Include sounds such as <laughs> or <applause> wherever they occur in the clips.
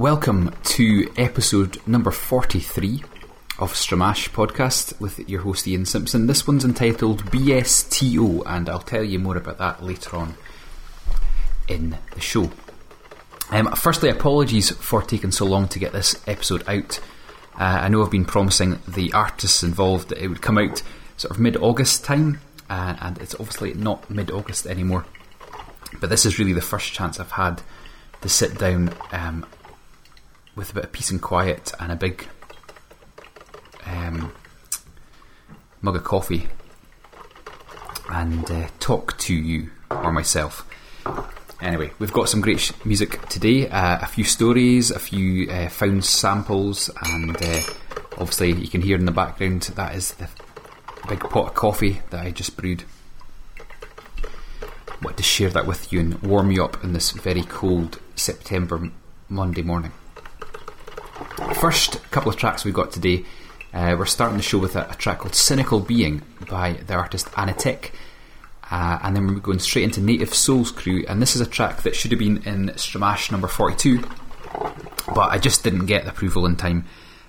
Welcome to episode number 43 of Stramash podcast with your host Ian Simpson. This one's entitled BSTO, and I'll tell you more about that later on in the show. Um, firstly, apologies for taking so long to get this episode out. Uh, I know I've been promising the artists involved that it would come out sort of mid August time, uh, and it's obviously not mid August anymore. But this is really the first chance I've had to sit down um, with a bit of peace and quiet and a big um, mug of coffee and uh, talk to you or myself. Anyway, we've got some great sh- music today, uh, a few stories, a few uh, found samples, and uh, obviously you can hear in the background that is the big pot of coffee that I just brewed. I wanted to share that with you and warm you up in this very cold September Monday morning. First couple of tracks we've got today uh, we're starting the show with a, a, track called Cynical Being by the artist Anatek. Uh, and then we're going straight into Native Souls Crew. And this is a track that should have been in Stramash number 42, but I just didn't get approval in time.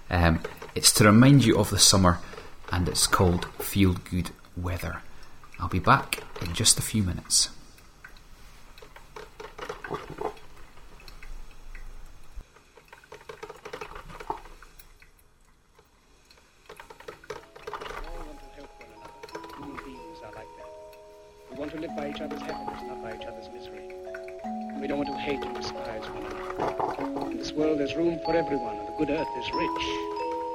Um, it's to remind you of the summer, and it's called Feel Good Weather. I'll be back in just a few minutes. By each other's happiness, not by each other's misery. We don't want to hate and despise one another. In this world, there's room for everyone, and the good earth is rich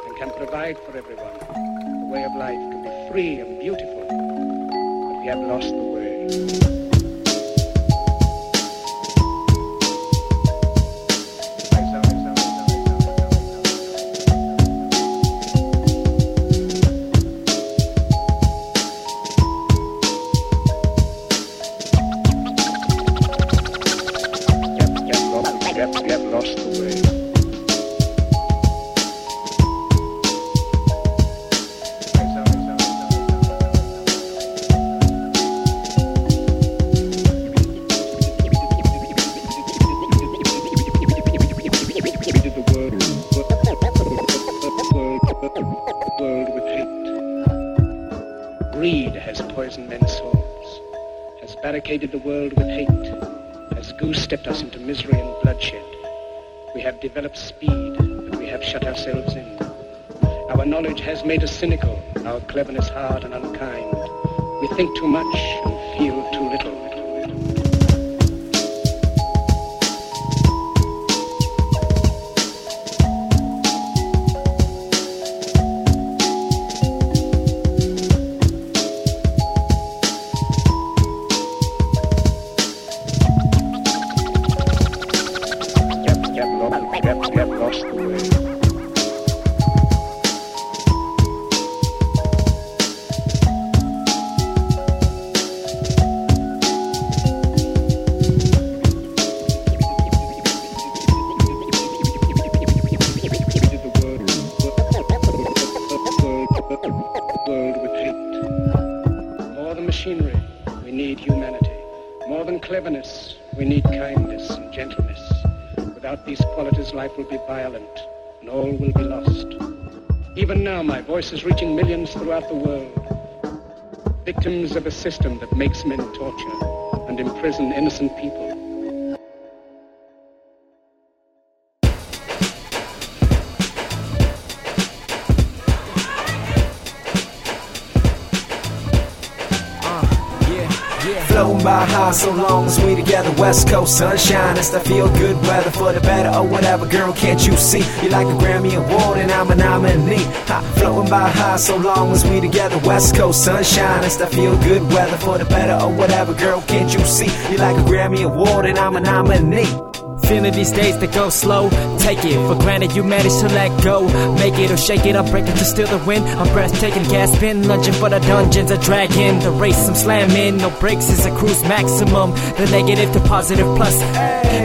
and can provide for everyone. The way of life can be free and beautiful, but we have lost the way. Developed speed, but we have shut ourselves in. Our knowledge has made us cynical, our cleverness hard and unkind. We think too much and feel too little. Voice is reaching millions throughout the world. Victims of a system that makes men torture and imprison innocent people. So long as we together. West Coast sunshine, it's the feel good weather for the better or whatever. Girl, can't you see? You like a Grammy Award and I'm a nominee. Ha, floating by high so long as we together. West Coast sunshine, it's the feel good weather for the better or whatever. Girl, can't you see? You like a Grammy Award and I'm a nominee. Feeling these days that go slow. Take it for granted you managed to let go. Make it or shake it up, break it to steal the win. I'm breathtaking, gasping, lunging for the dungeons, a dragon. The race I'm slamming, no brakes is a cruise maximum. The negative to positive plus.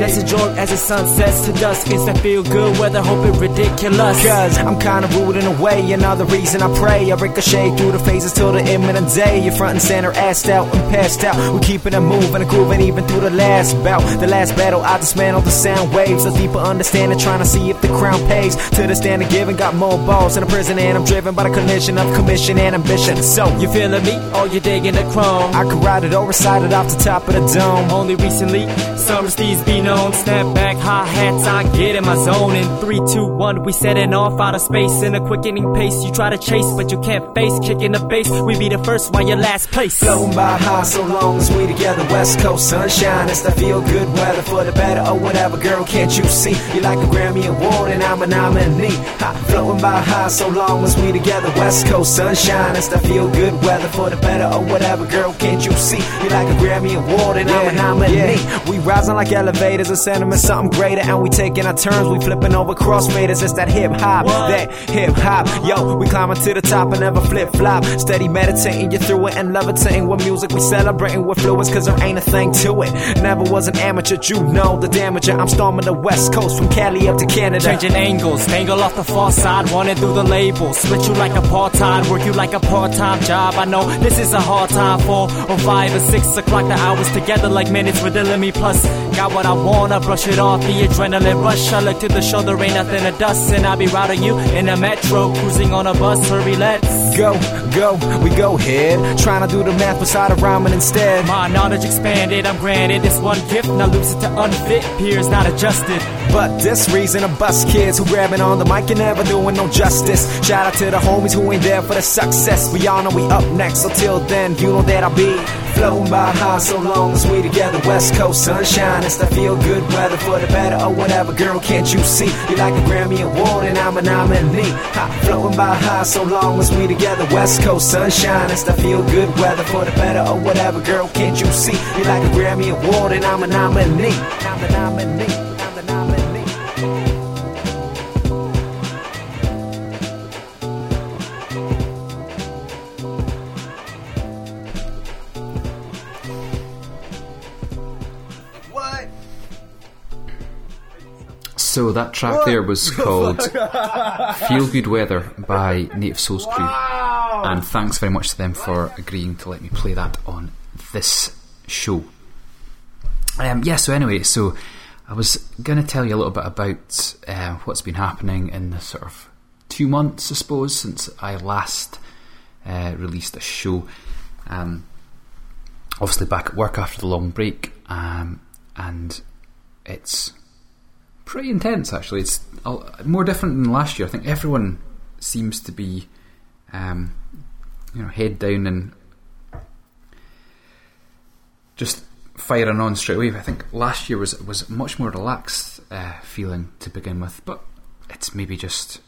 Let's enjoy as the sun sets to dusk. It's that feel good weather, hope it ridiculous. Cause I'm kinda rude in a way, another reason I pray. I ricochet through the phases till the imminent day. You're front and center, assed out and passed out. We're keeping it moving and grooving even through the last bout. The last battle, I dismantled the the sound waves. A deeper understanding, trying to see if the crown pays. To the standard given, got more balls in a prison, and I'm driven by the collision of commission and ambition. So, You feeling me? Or you digging the chrome? I could ride it or it off the top of the dome. Only recently, some steeds be known. Snap back, high hats, I get in my zone. In 3, 2, 1, we setting off out of space. In a quickening pace, you try to chase, but you can't face. Kicking the bass, we be the first while you're last place. Floating by high so long as we together. West Coast sunshine, it's the feel good weather for the better whatever. Girl, can't you see? You're like a Grammy Award and I'm a nominee. Ha, floating by high so long as we together. West Coast sunshine, it's the feel good weather for the better or whatever. Girl, can't you see? You're like a Grammy Award and I'm a nominee. We rising like elevators, a sentiment, something greater, and we taking our turns. We flipping over crossfaders. It's that hip hop, that hip hop. Yo, we climbing to the top and never flip flop. Steady meditating, you through it and levitating with music. We celebrating with fluids, cause there ain't a thing to it. Never was an amateur, you know the damager. I'm storming the west coast from Cali up to Canada. Changing angles, angle off the far side, running through the label. Split you like apartheid, work you like a part-time job. I know this is a hard time for or five or six o'clock. The hours together like minutes riddling me. Plus, got what I wanna, brush it off the adrenaline rush. I look to the shoulder, ain't nothing to dust, and I'll be routing you in a metro, cruising on a bus. Hurry, let's Go, go, we go ahead. Trying to do the math beside of rhyming instead. My knowledge expanded, I'm granted this one gift. Now lose it to unfit peers, not adjusted. But this reason of bus kids who grabbing on the mic and never doing no justice. Shout out to the homies who ain't there for the success. We all know we up next, so till then, you know that I'll be floating by high so long as we together. West Coast sunshine, it's the feel good weather for the better or whatever. Girl, can't you see? You like a Grammy Award and I'm a nominee. Ha, floating by high so long as we together. West Coast sunshine, it's the feel good weather for the better or whatever. Girl, can't you see? You like a Grammy Award and I'm a nominee. I'm the nominee. I'm the nominee. What? So that track there was <laughs> called Feel Good Weather by Native Souls Crew. And thanks very much to them for agreeing to let me play that on this show. Um, yeah, so anyway, so I was going to tell you a little bit about uh, what's been happening in the sort of two months, I suppose, since I last uh, released a show. Um, obviously, back at work after the long break, um, and it's pretty intense actually. It's more different than last year. I think everyone seems to be, um, you know, head down and just firing on straight away. I think last year was was much more relaxed uh, feeling to begin with, but it's maybe just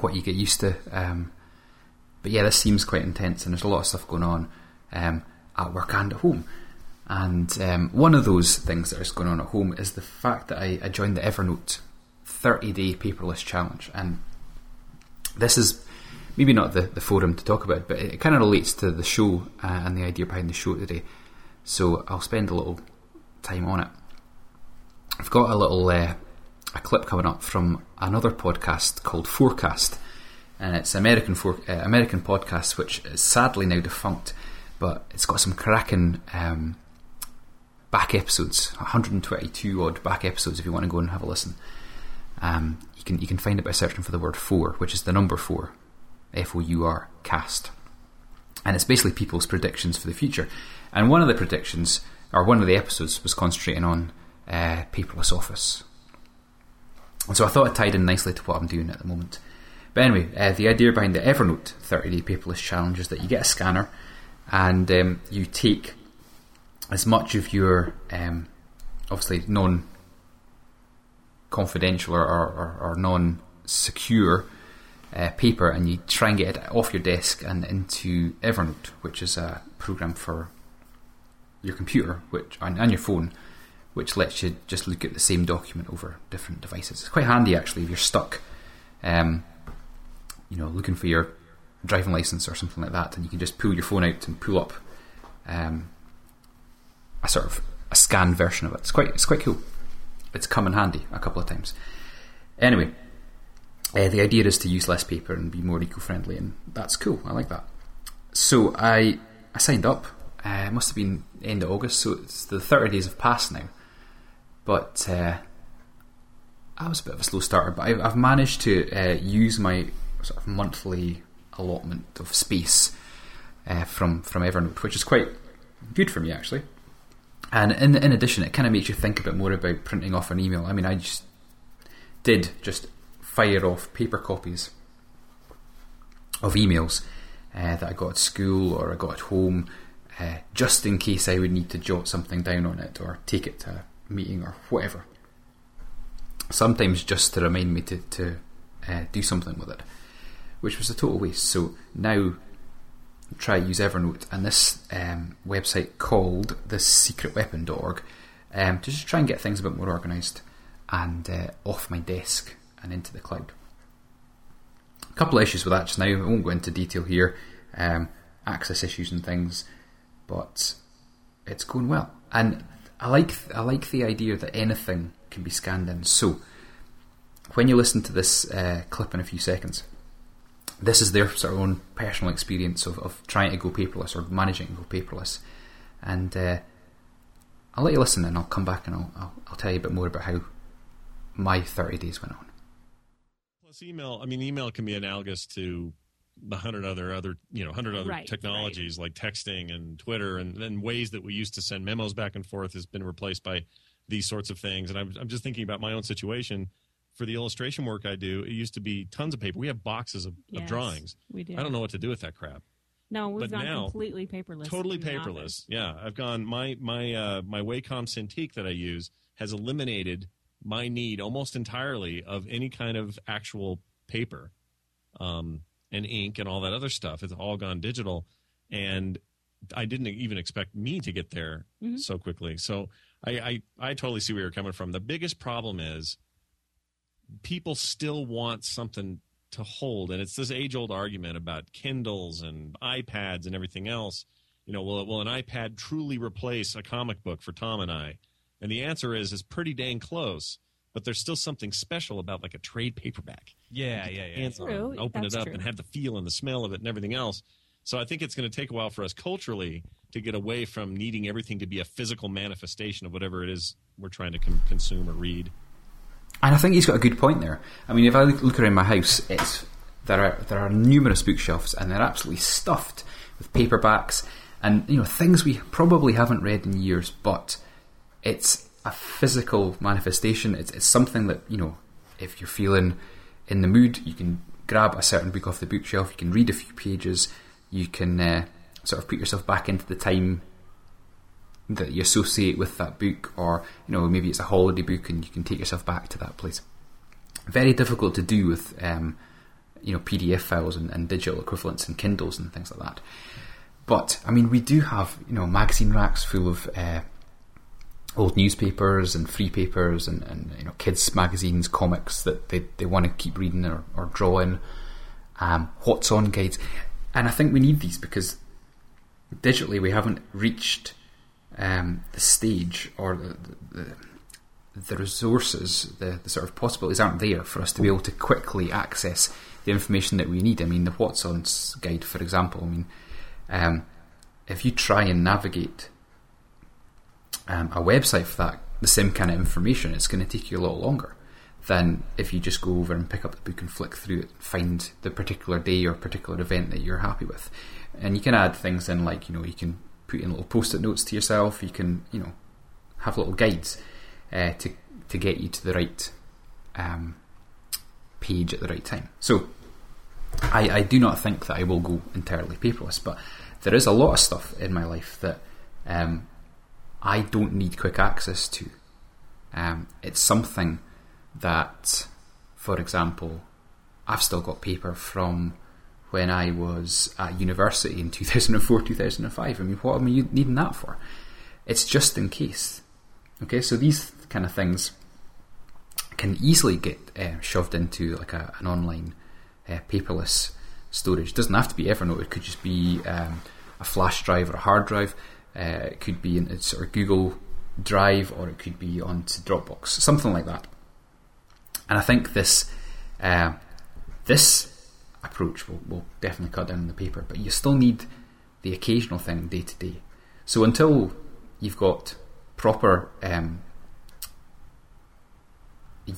what you get used to. Um, but yeah, this seems quite intense, and there's a lot of stuff going on um, at work and at home. And um, one of those things that is going on at home is the fact that I, I joined the Evernote 30 day paperless challenge. And this is maybe not the, the forum to talk about, but it kind of relates to the show uh, and the idea behind the show today. So I'll spend a little time on it. I've got a little uh, a clip coming up from another podcast called Forecast, and it's American for, uh, American podcast, which is sadly now defunct, but it's got some cracking um, back episodes, 122 odd back episodes. If you want to go and have a listen, um, you can you can find it by searching for the word four, which is the number four, F O U R cast, and it's basically people's predictions for the future. And one of the predictions, or one of the episodes, was concentrating on uh, paperless office. And so I thought it tied in nicely to what I'm doing at the moment. But anyway, uh, the idea behind the Evernote 30 day paperless challenge is that you get a scanner and um, you take as much of your um, obviously non confidential or, or, or non secure uh, paper and you try and get it off your desk and into Evernote, which is a program for your computer which and, and your phone, which lets you just look at the same document over different devices. It's quite handy actually if you're stuck, um, you know, looking for your driving license or something like that, and you can just pull your phone out and pull up um, a sort of a scanned version of it. It's quite it's quite cool. It's come in handy a couple of times. Anyway, uh, the idea is to use less paper and be more eco-friendly, and that's cool. I like that. So I I signed up. Uh, it must have been end of August, so it's the thirty days have passed now. but uh, I was a bit of a slow starter. But I've, I've managed to uh, use my sort of monthly allotment of space uh, from from Evernote, which is quite good for me actually. And in in addition, it kind of makes you think a bit more about printing off an email. I mean, I just did just fire off paper copies of emails uh, that I got at school or I got at home, uh, just in case I would need to jot something down on it or take it to a meeting or whatever. Sometimes just to remind me to, to uh, do something with it, which was a total waste. So now try use Evernote and this um, website called thesecretweapon.org um, to just try and get things a bit more organised and uh, off my desk and into the cloud. A couple of issues with that just now. I won't go into detail here. Um, access issues and things, but it's going well. And I like I like the idea that anything can be scanned in. So when you listen to this uh, clip in a few seconds, this is their sort of own personal experience of, of trying to go paperless or managing to go paperless. And uh, I'll let you listen and I'll come back and I'll, I'll, I'll tell you a bit more about how my 30 days went on. Email. I mean, email can be analogous to the hundred other other you know hundred other Right, technologies like texting and Twitter and then ways that we used to send memos back and forth has been replaced by these sorts of things. And I'm I'm just thinking about my own situation. For the illustration work I do, it used to be tons of paper. We have boxes of, of drawings. We do. I don't know what to do with that crap. No, we've but gone now- completely paperless. totally paperless. Yeah, I've gone my my uh, my Wacom Cintiq that I use has eliminated my need almost entirely of any kind of actual paper um, and ink and all that other stuff. It's all gone digital, and I didn't even expect me to get there Mhm. so quickly. So I, I I totally see where you're coming from. The biggest problem is people still want something to hold and it's this age old argument about kindles and ipads and everything else you know will, will an ipad truly replace a comic book for tom and i and the answer is is pretty dang close but there's still something special about like a trade paperback Yeah, yeah, yeah. hands on True, it and open it up true. and have the feel and the smell of it and everything else so i think it's going to take a while for us culturally to get away from needing everything to be a physical manifestation of whatever it is we're trying to com- consume or read And I think he's got a good point there. I mean, if I look, look around my house, it's there are there are numerous bookshelves, and they're absolutely stuffed with paperbacks and you know things we probably haven't read in years, but it's a physical manifestation. It's, it's something that you know, if you're feeling in the mood, you can grab a certain book off the bookshelf, you can read a few pages, you can uh, sort of put yourself back into the time that you associate with that book, or you know maybe it's a holiday book and you can take yourself back to that place. Very difficult to do with um, you know PDF files and, and digital equivalents and Kindles and things like that. But I mean, we do have you know magazine racks full of uh, old newspapers and free papers and, and you know kids magazines, comics that they, they want to keep reading or, or drawing. Um, what's on guides, and I think we need these because digitally we haven't reached um, the stage or the, the, the resources, the, the sort of possibilities aren't there for us to be able to quickly access the information that we need. I mean, the What's On guide, for example, I mean, um, if you try and navigate um, a website for that, the same kind of information, it's going to take you a lot longer than if you just go over and pick up the book and flick through it, and find the particular day or particular event that you're happy with. And you can add things in, like, you know, you can put in little post it notes to yourself, you can, you know, have little guides uh, to, to get you to the right um, page at the right time. So, I, I do not think that I will go entirely paperless, but there is a lot of stuff in my life that um, I don't need quick access to. Um, it's something that, for example, I've still got paper from when I was at university in <laughs> 2004 2005. I mean, what am I needing that for? It's just in case. Okay, so these kind of things can easily get uh, shoved into like a, an online uh, paperless storage. It doesn't have to be Evernote. It could just be um, a flash drive or a hard drive. Uh, it could be in sort of Google Drive or it could be onto Dropbox, something like that. And I think this uh, this approach will, will definitely cut down on the paper, but you still need the occasional thing day to day. So until you've got proper um,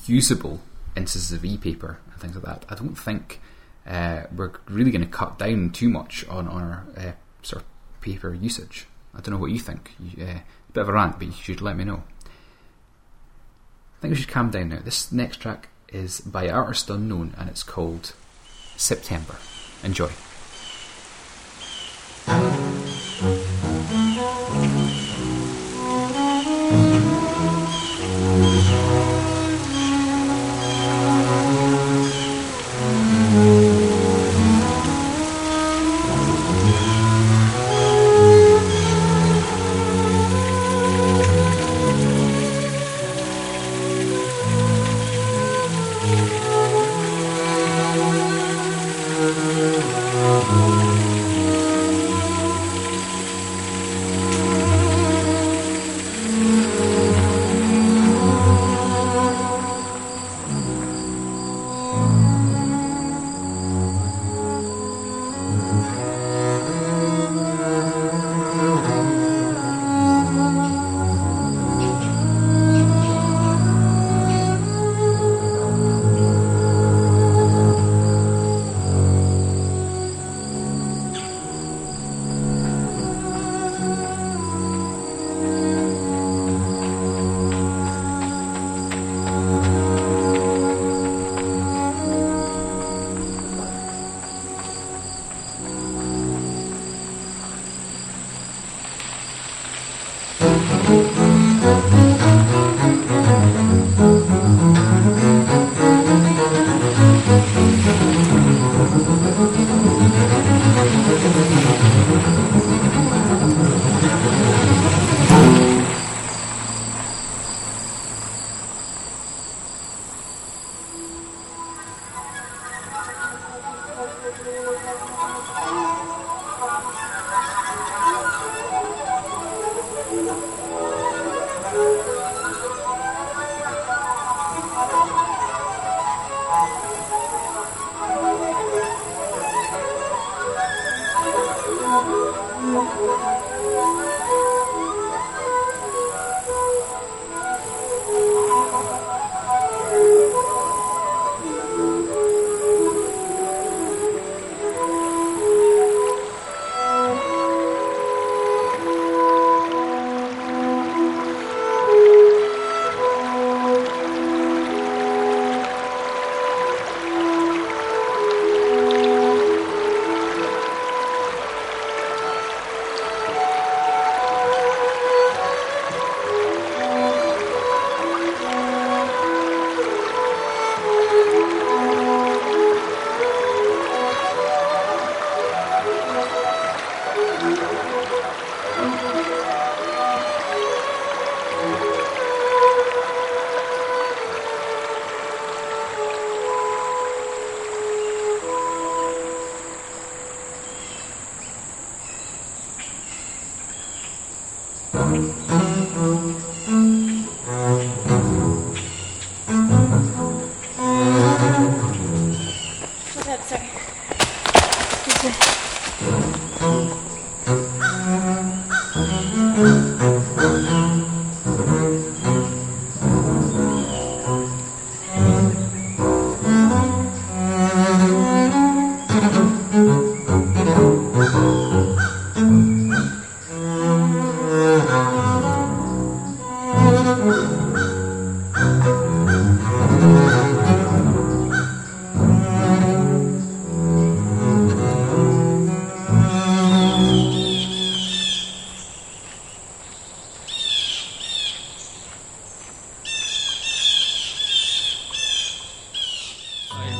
usable instances of e-paper and things like that, I don't think uh, we're really going to cut down too much on, on our uh, sort of paper usage. I don't know what you think. Uh, bit of a rant, but you should let me know. I think we should calm down now. This next track is by artist unknown and it's called September. Enjoy.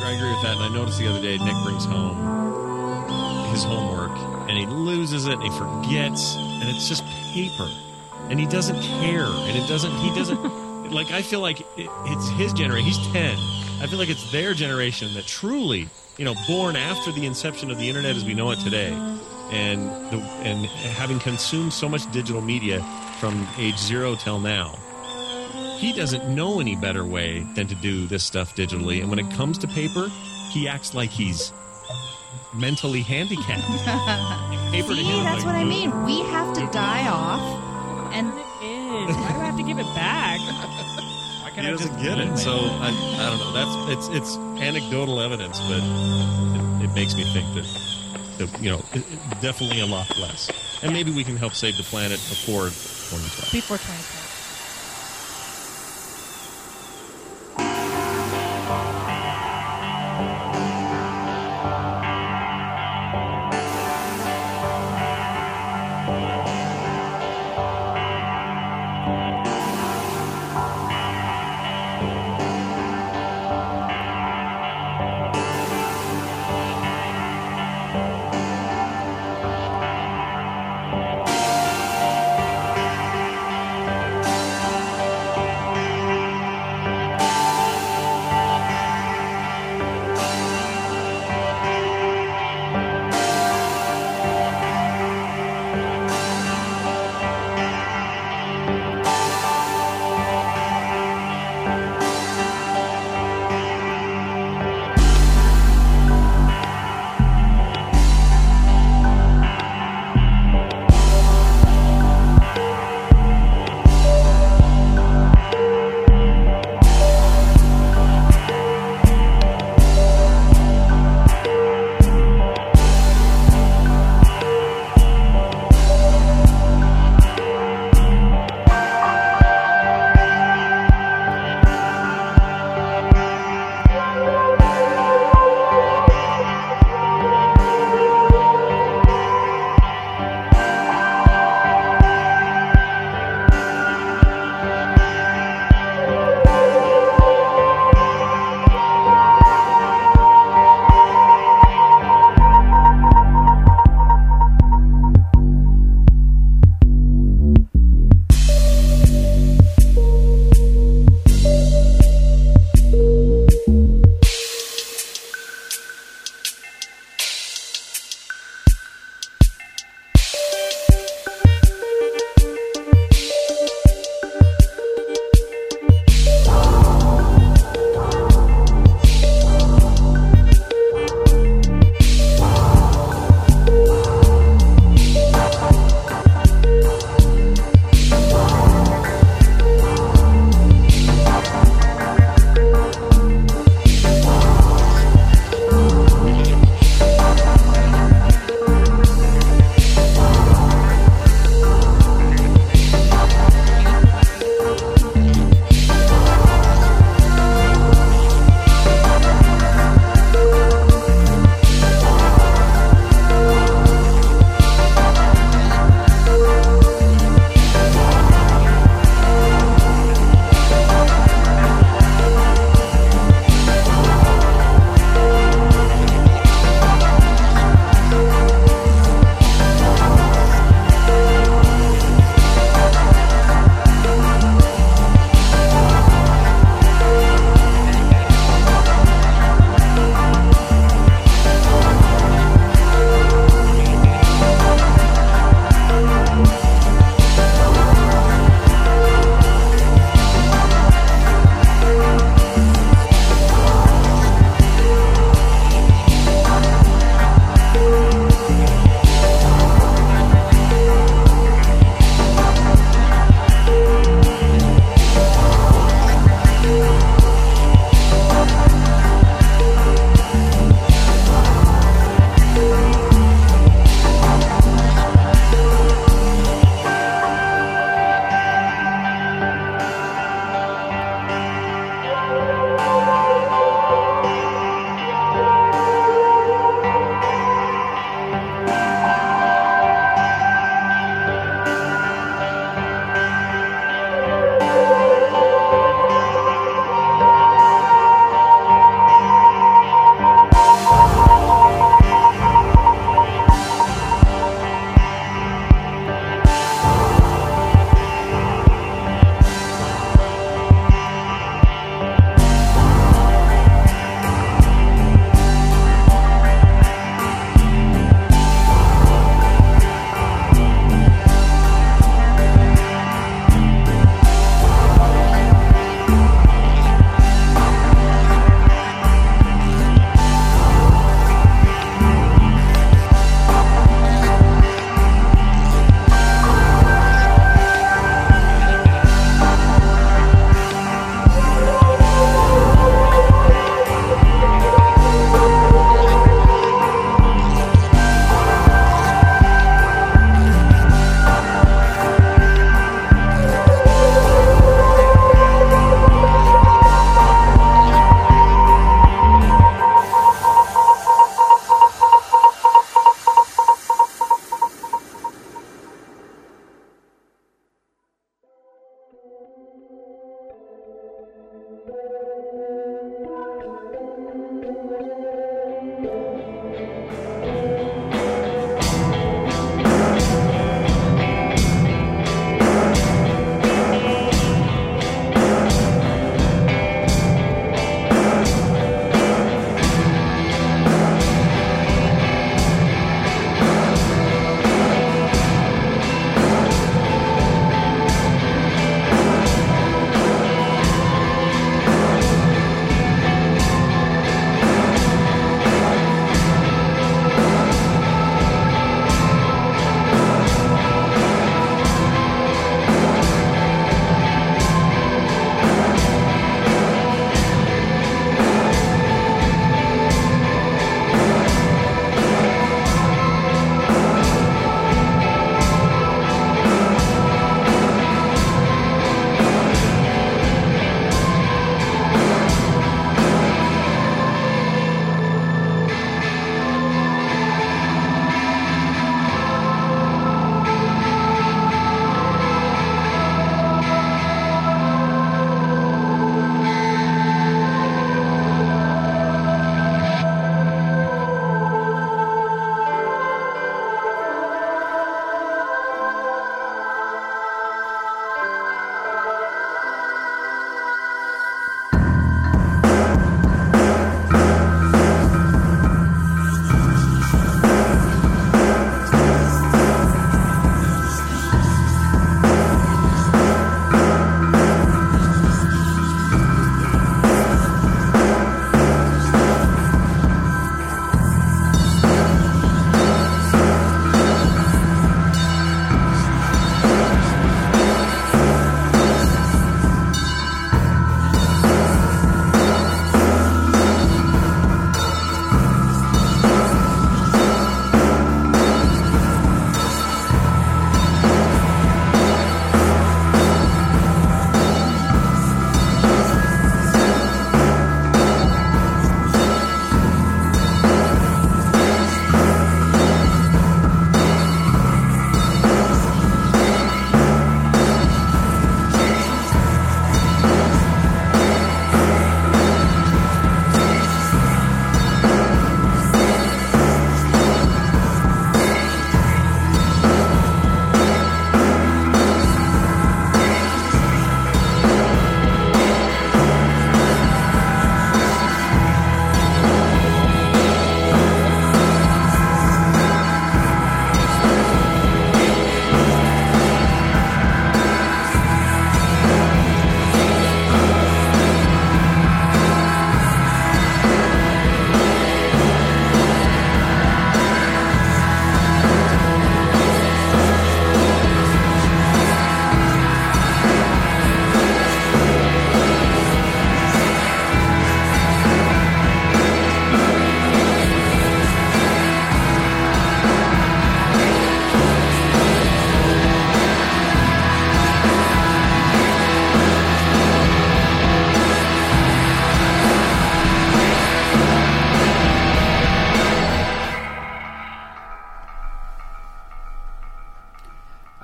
I, agree with that. And I noticed the other day, Nick brings home his homework and he loses it and he forgets, and it's just paper. And he doesn't care. And it doesn't, he doesn't, <laughs> like, I feel like it, it's his generation. He's 10. I feel like it's their generation that truly, you know, born after the inception of the internet as we know it today. And the, and having consumed so much digital media from age zero till now, he doesn't know any better way than to do this stuff digitally. And when it comes to paper, he acts like he's mentally handicapped. <laughs> paper to See, him, that's like, what I mean. We have to die off, and It is. Why do I have to give it back? <laughs> Why can't he gonna doesn't just get it. email. So I, I don't know. That's it's it's anecdotal evidence, but it, it makes me think that, that you know it, it- definitely a lot less, and maybe we can help save the planet before 2012. Before 2012. I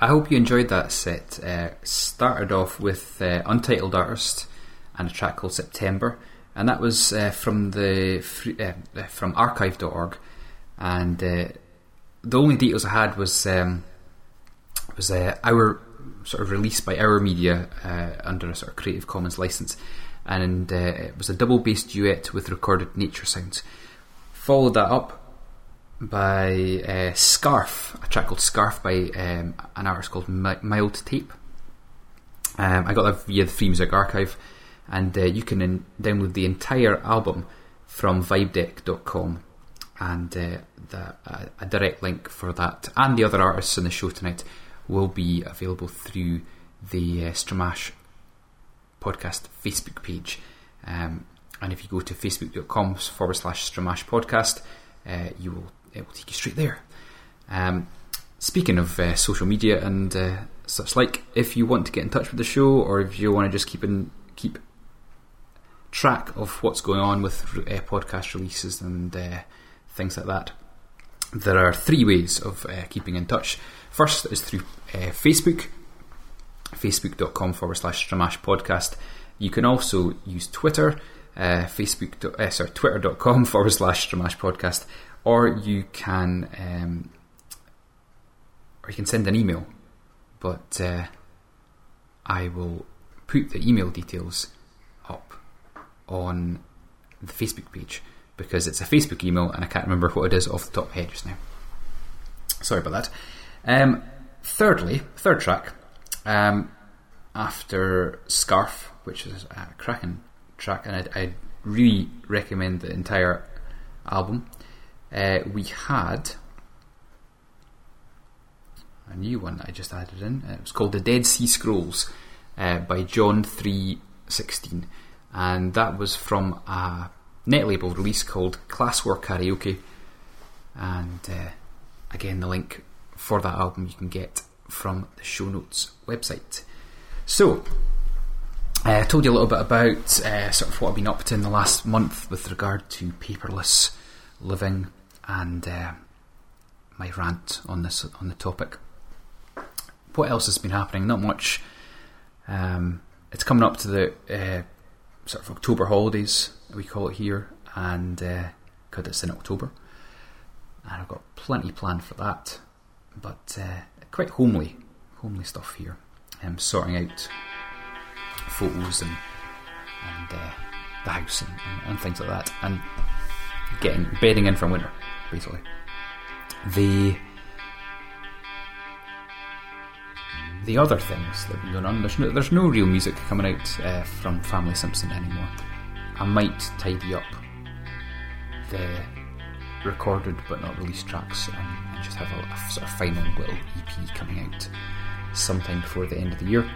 hope you enjoyed that set. Uh, started off with uh, Untitled Artist and a track called September, and that was uh, from the uh, uh, from archive.org. And uh, the only details I had was um, was our sort of release by Our Media under a sort of Creative Commons license, and it was a double bass duet with recorded nature sounds. Followed that up by uh, Scarf, a track called Scarf by um, an artist called Mild Tape. Um, I got that via the Free Music Archive, and uh, you can in- download the entire album from vibedeck.com. And uh, the, uh, a direct link for that and the other artists in the show tonight will be available through the uh, Stramash podcast Facebook page. Um, and if you go to facebook.com forward slash Stramash podcast, uh, you will it will take you straight there. Um, speaking of uh, social media and uh, such like, if you want to get in touch with the show, or if you want to just keep in keep track of what's going on with uh, podcast releases and uh, things like that, there are three ways of uh, keeping in touch. First is through uh, Facebook. facebook.com forward slash Stramash podcast. You can also use Twitter, Facebook, sorry, twitter.com <laughs> forward slash Stramash podcast, or you can, um, or you can send an email. But uh, I will put the email details up on the Facebook page because it's a Facebook email and I can't remember what it is off the top of my head just now. Sorry about that. Um, thirdly, third track, um, after Scarf, which is a cracking track, and I'd, I'd really recommend the entire album. Uh, we had a new one that I just added in. Uh, it was called The Dead Sea Scrolls uh, by John 316, and that was from a net label release called Classwork Karaoke. And uh, again, the link for that album you can get from the show notes website. So, uh, I told you a little bit about uh, sort of what I've been up to in the last month with regard to paperless living and uh, my rant on this on the topic. What else has been happening? Not much. Um, it's coming up to the uh, sort of October holidays, we call it here, and because it's in October, and I've got plenty planned for that. But uh, quite homely, homely stuff here. I'm sorting out photos and and uh, the house and, and, and, things like that, and getting bedding in for winter, basically. The the other things that have going on, there's no, there's no real music coming out uh, from Family Simpson anymore. I might tidy up the recorded but not released tracks and, just have a, a, sort of final little EP coming out sometime before the end of the year.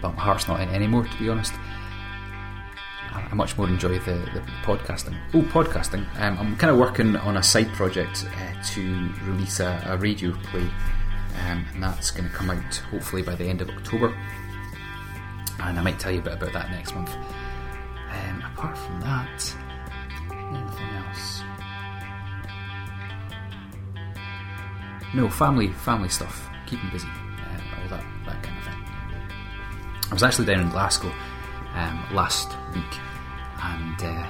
But my heart's not in anymore, to be honest. I, much more enjoy the, the podcasting. Oh, podcasting! Um, I'm kind of working on a side project uh, to release a, a radio play, um, and that's going to come out hopefully by the end of October. And I might tell you a bit about that next month. Um, apart from that, anything else? No, family, family stuff. Keep them busy. Uh, all that, that kind of thing. I was actually down in Glasgow um, last week and uh,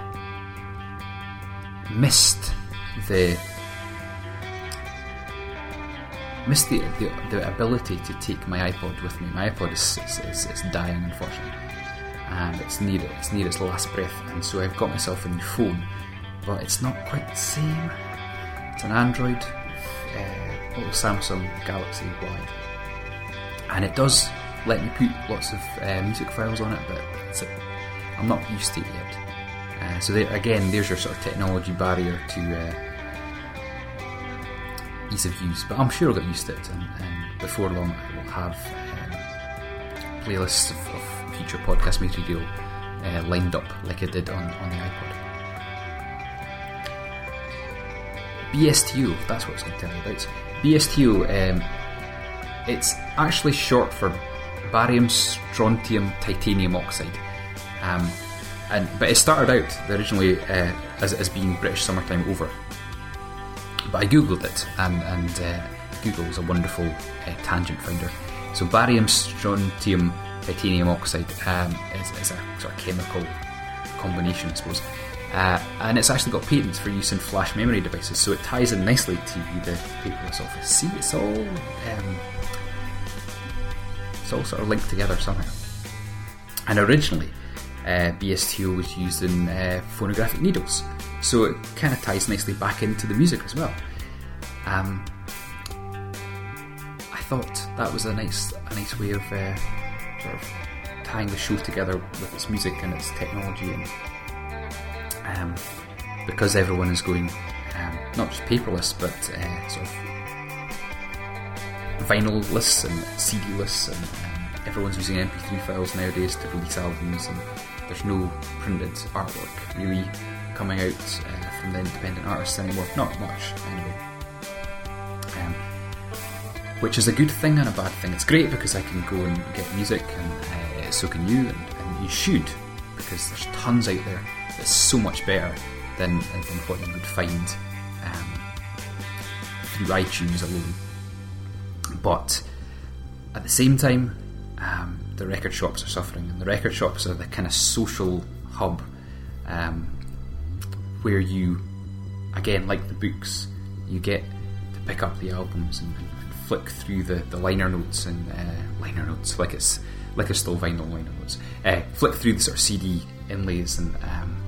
missed the missed the, the, the ability to take my iPod with me. My iPod is, is, is, is dying, unfortunately, and it's near it's near its last breath. And so I've got myself a new phone, but it's not quite the same. It's an Android, uh, little Samsung Galaxy Y, and it does let me put lots of uh, music files on it, but I'm not used to it yet. Uh, so there, again, there's your sort of technology barrier to uh, ease of use. But I'm sure I'll get used to it, and, and before long I will have um, playlists of, of, future podcast material uh, lined up like I did on, on the iPod. BSTO, that's what I was going to tell you about. BSTO, um, it's actually short for barium strontium titanium oxide. Um, and but it started out originally uh, as, as being British summertime over. But I googled it, and, and uh, Google is a wonderful uh, tangent finder. So barium strontium titanium oxide um, is, is, a sort of chemical combination, I suppose. Uh, and it's actually got patents for use in flash memory devices, so it ties in nicely to the paperless office. See, it's all um, it's all sort of linked together somehow. And originally, uh, BSTO was used in uh, phonographic needles, so it kind of ties nicely back into the music as well. Um, I thought that was a nice, a nice way of uh, sort of tying the show together with its music and its technology, and um, because everyone is going um, not just paperless but uh, sort of vinyl lists and CD lists, and um, everyone's using MP3 files nowadays to release albums, and there's no printed artwork really coming out uh, from the independent artists anymore. Not much, anyway. Um, which is a good thing and a bad thing. It's great because I can go and get music, and uh, so can you, and, and, you should, because there's tons out there that's so much better than, than what you would find um, through iTunes alone. But at the same time, the record shops are suffering, and the record shops are the kind of social hub um, where you, again, like the books, you get to pick up the albums and, and flick through the, the liner notes and uh, liner notes like it's like it's still vinyl liner notes. Uh, flick through the sort of CD inlays and um,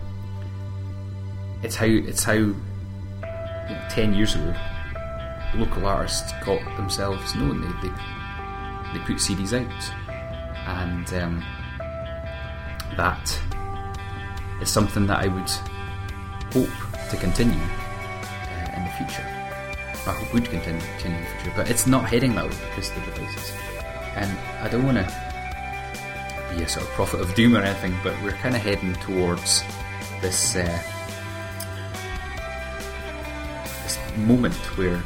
it's how it's how you know, ten years ago local artists got themselves known. They they, they put CDs out, and um, that is something that I would hope to continue uh, in the future. I hope would continue, continue in the future, but it's not heading that way because of the devices. And I don't want to be a sort of prophet of doom or anything, but we're kind of heading towards this uh, moment where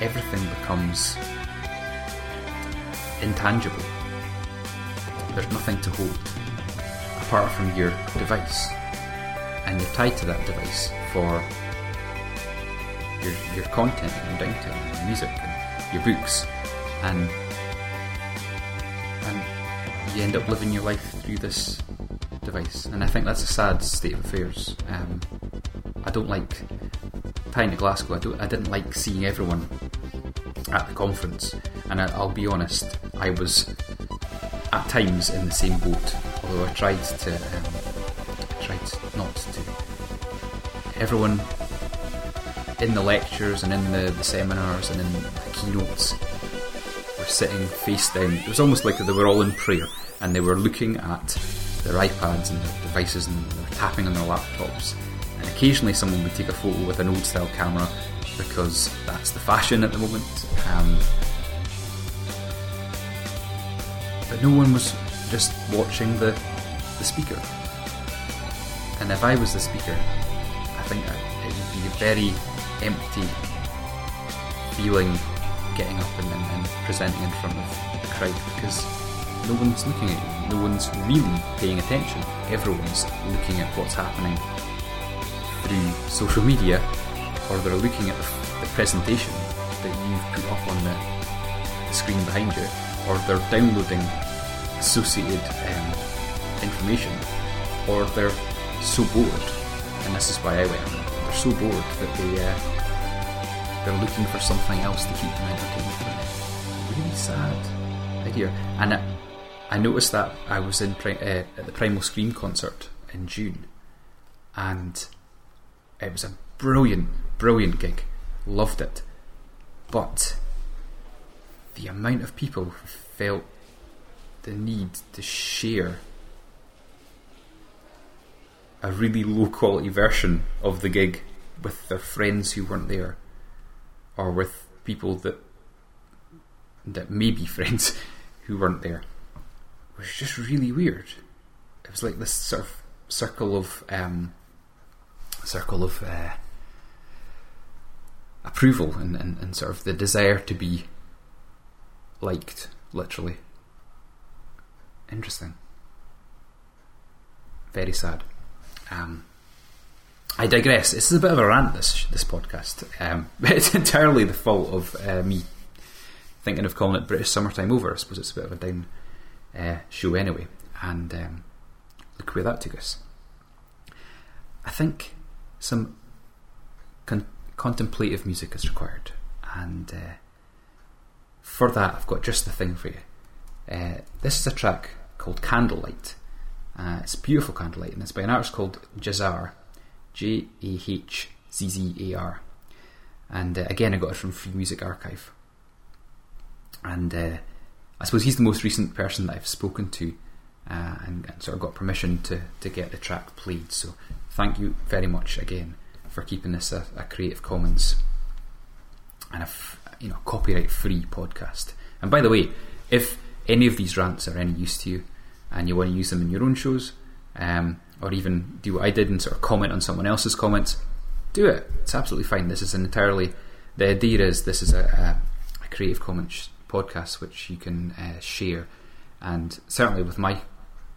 everything becomes intangible. There's nothing to hold apart from your device, and you're tied to that device for your your content and your downtime, your music and your books, and and you end up living your life through this device. And I think that's a sad state of affairs. Um, I don't like tying to Glasgow. I. I didn't like seeing everyone at the conference, and I, I'll be honest, I was at times in the same boat. Although I tried to, um, tried not to. Everyone in the lectures and in the, the seminars and in the keynotes were sitting face down. It was almost like they were all in prayer and they were looking at their iPads and their devices and they were tapping on their laptops. And occasionally someone would take a photo with an old style camera because that's the fashion at the moment. Um, but no one was just watching the, the speaker. And if I was the speaker, I think it would be a very empty feeling getting up and, and, presenting in front of the crowd because no one's looking at you, no one's really paying attention. Everyone's looking at what's happening through social media or they're looking at the, the presentation that you've put up on the, screen behind you or they're downloading associated um, information or they're so bored and this is why I went they're so bored that they uh, they're looking for something else to keep them entertained really sad idea and I, I noticed that I was in uh, at the Primal Scream concert in June and it was a brilliant brilliant gig. Loved it but the amount of people who felt the need to share a really low quality version of the gig with their friends who weren't there or with people that that may be <laughs> friends who weren't there was just really weird. It was like this sort of circle of um, circle of uh, approval and, and, and sort of the desire to be liked, literally. Interesting. Very sad. Um, I digress. This is a bit of a rant. This this podcast. Um, <laughs> it's entirely the fault of uh, me thinking of calling it British Summertime Over. I suppose it's a bit of a down uh, show anyway. And um, look where that took us. I think some con- contemplative music is required, and uh, for that, I've got just the thing for you. Uh, this is a track called Candlelight. Uh, it's beautiful candlelight, and it's by an artist called Jahzzar, J A H Z Z A R. And uh, again, I got it from Free Music Archive. And uh, I suppose he's the most recent person that I've spoken to uh, and, and, sort of got permission to, to get the track played. So thank you very much again for keeping this a, a Creative Commons and a f- you know copyright free podcast. And by the way, if any of these rants are any use to you and you want to use them in your own shows, um, or even do what I did and sort of comment on someone else's comments, do it. It's absolutely fine. This is an entirely the idea is this is a, a, a Creative Commons podcast which you can uh, share, and certainly with my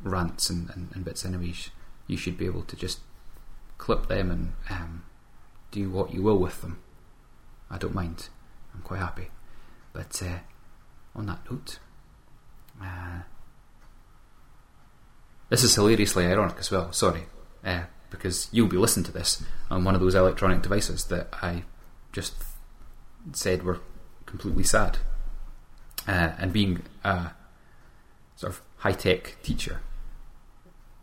rants and, and, and, bits, anyways, you should be able to just clip them and um, do what you will with them. I don't mind. I'm quite happy. But uh, on that note, uh, this is hilariously ironic as well. Sorry, uh, because you'll be listening to this on one of those electronic devices that I just said were completely sad. Uh, and being a sort of high tech teacher,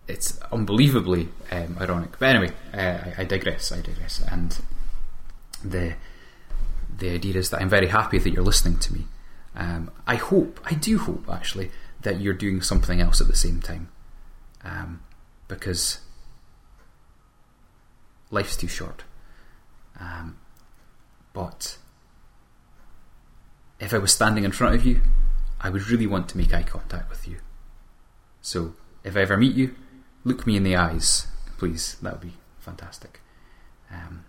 it's unbelievably um, ironic. But anyway, uh, I, I digress. I digress. And the the idea is that I'm very happy that you're listening to me. Um, I hope, I do hope actually, that you're doing something else at the same time. Um, because life's too short. Um, but if I was standing in front of you, I would really want to make eye contact with you. So if I ever meet you, look me in the eyes, please. That would be fantastic. Um,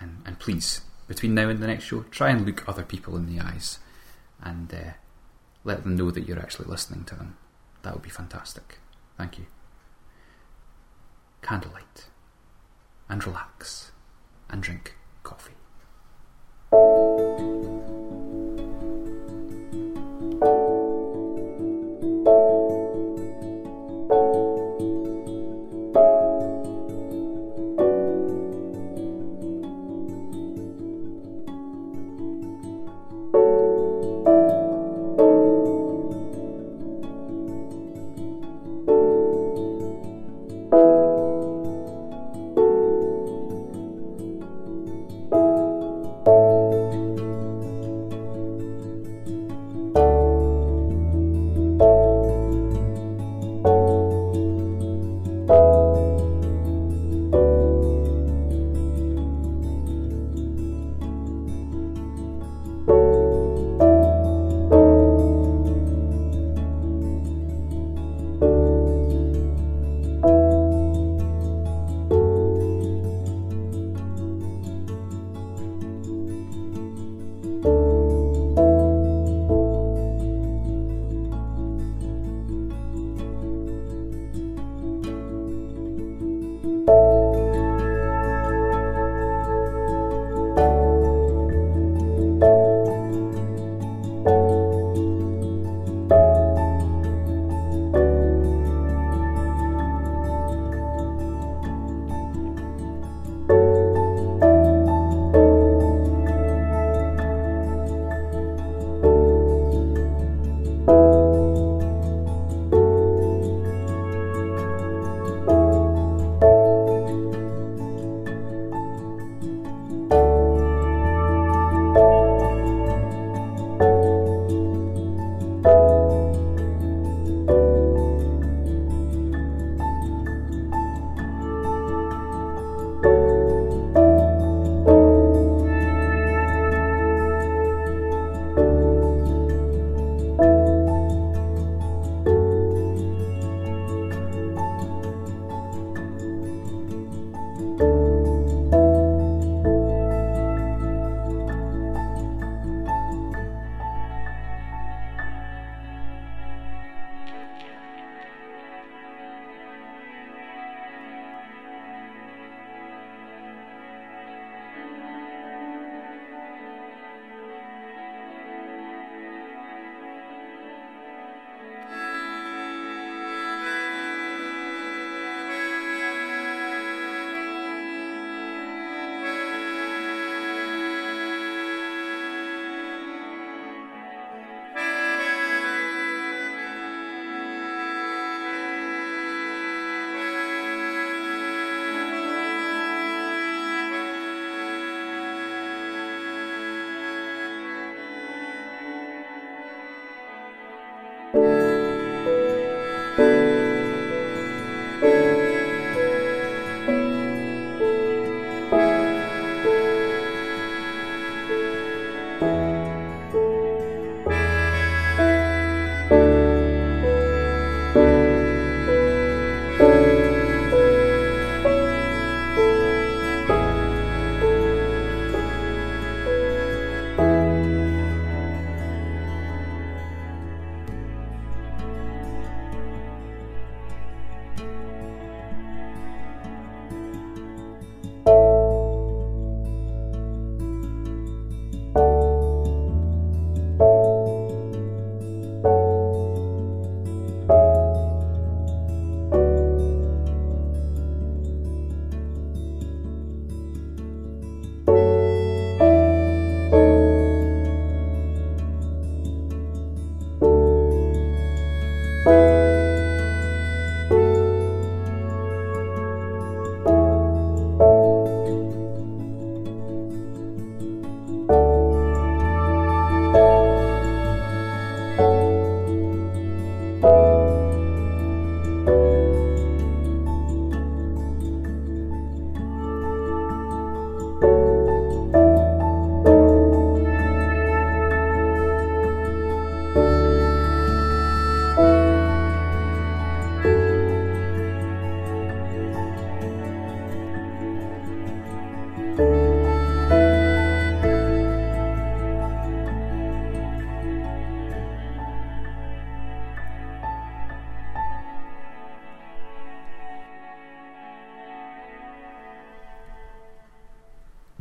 and, and please, between now and the next show, try and look other people in the eyes and uh, let them know that you're actually listening to them. That would be fantastic. Thank you. Candlelight. And relax. And drink coffee.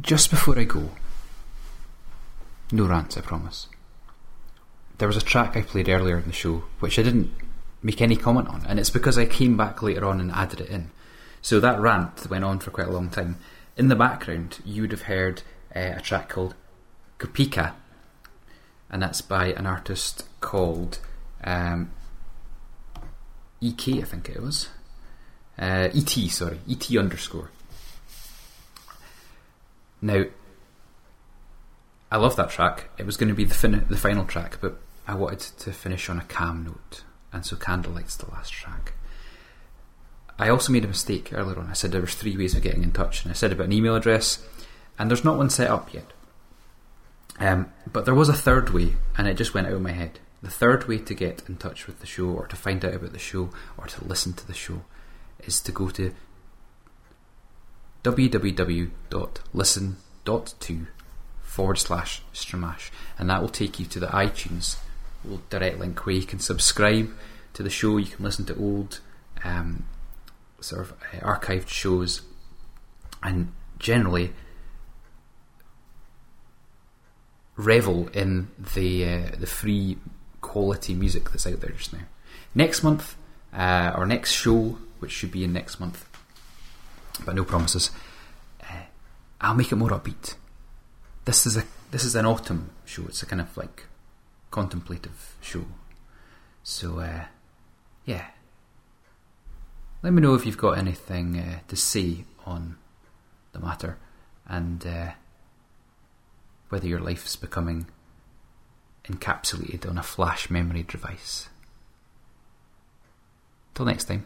Just before I go, no rants, I promise. There was a track I played earlier in the show which I didn't make any comment on, and it's because I came back later on and added it in. So that rant went on for quite a long time. In the background, you would have heard uh, a track called Kupika, and that's by an artist called um, EK, I think it was. Uh, ET, sorry, ET underscore. Now, I love that track. It was going to be the fin- the final track, but I wanted to finish on a calm note, and so Candlelight's the last track. I also made a mistake earlier on. I said there was three ways of getting in touch, and I said about an email address, and there's not one set up yet. Um, but there was a third way, and it just went out of my head. The third way to get in touch with the show, or to find out about the show, or to listen to the show, is to go to www.listen.to forward slash Stramash, and that will take you to the iTunes direct link where you can subscribe to the show. You can listen to old um, sort of uh, archived shows, and generally revel in the uh, the free quality music that's out there just now. Next month, uh, our next show, which should be in next month, but no promises. Uh, I'll make it more upbeat. This is a this is an autumn show. It's a kind of like contemplative show. So uh, yeah, let me know if you've got anything uh, to say on the matter, and uh, whether your life's becoming encapsulated on a flash memory device. Till next time.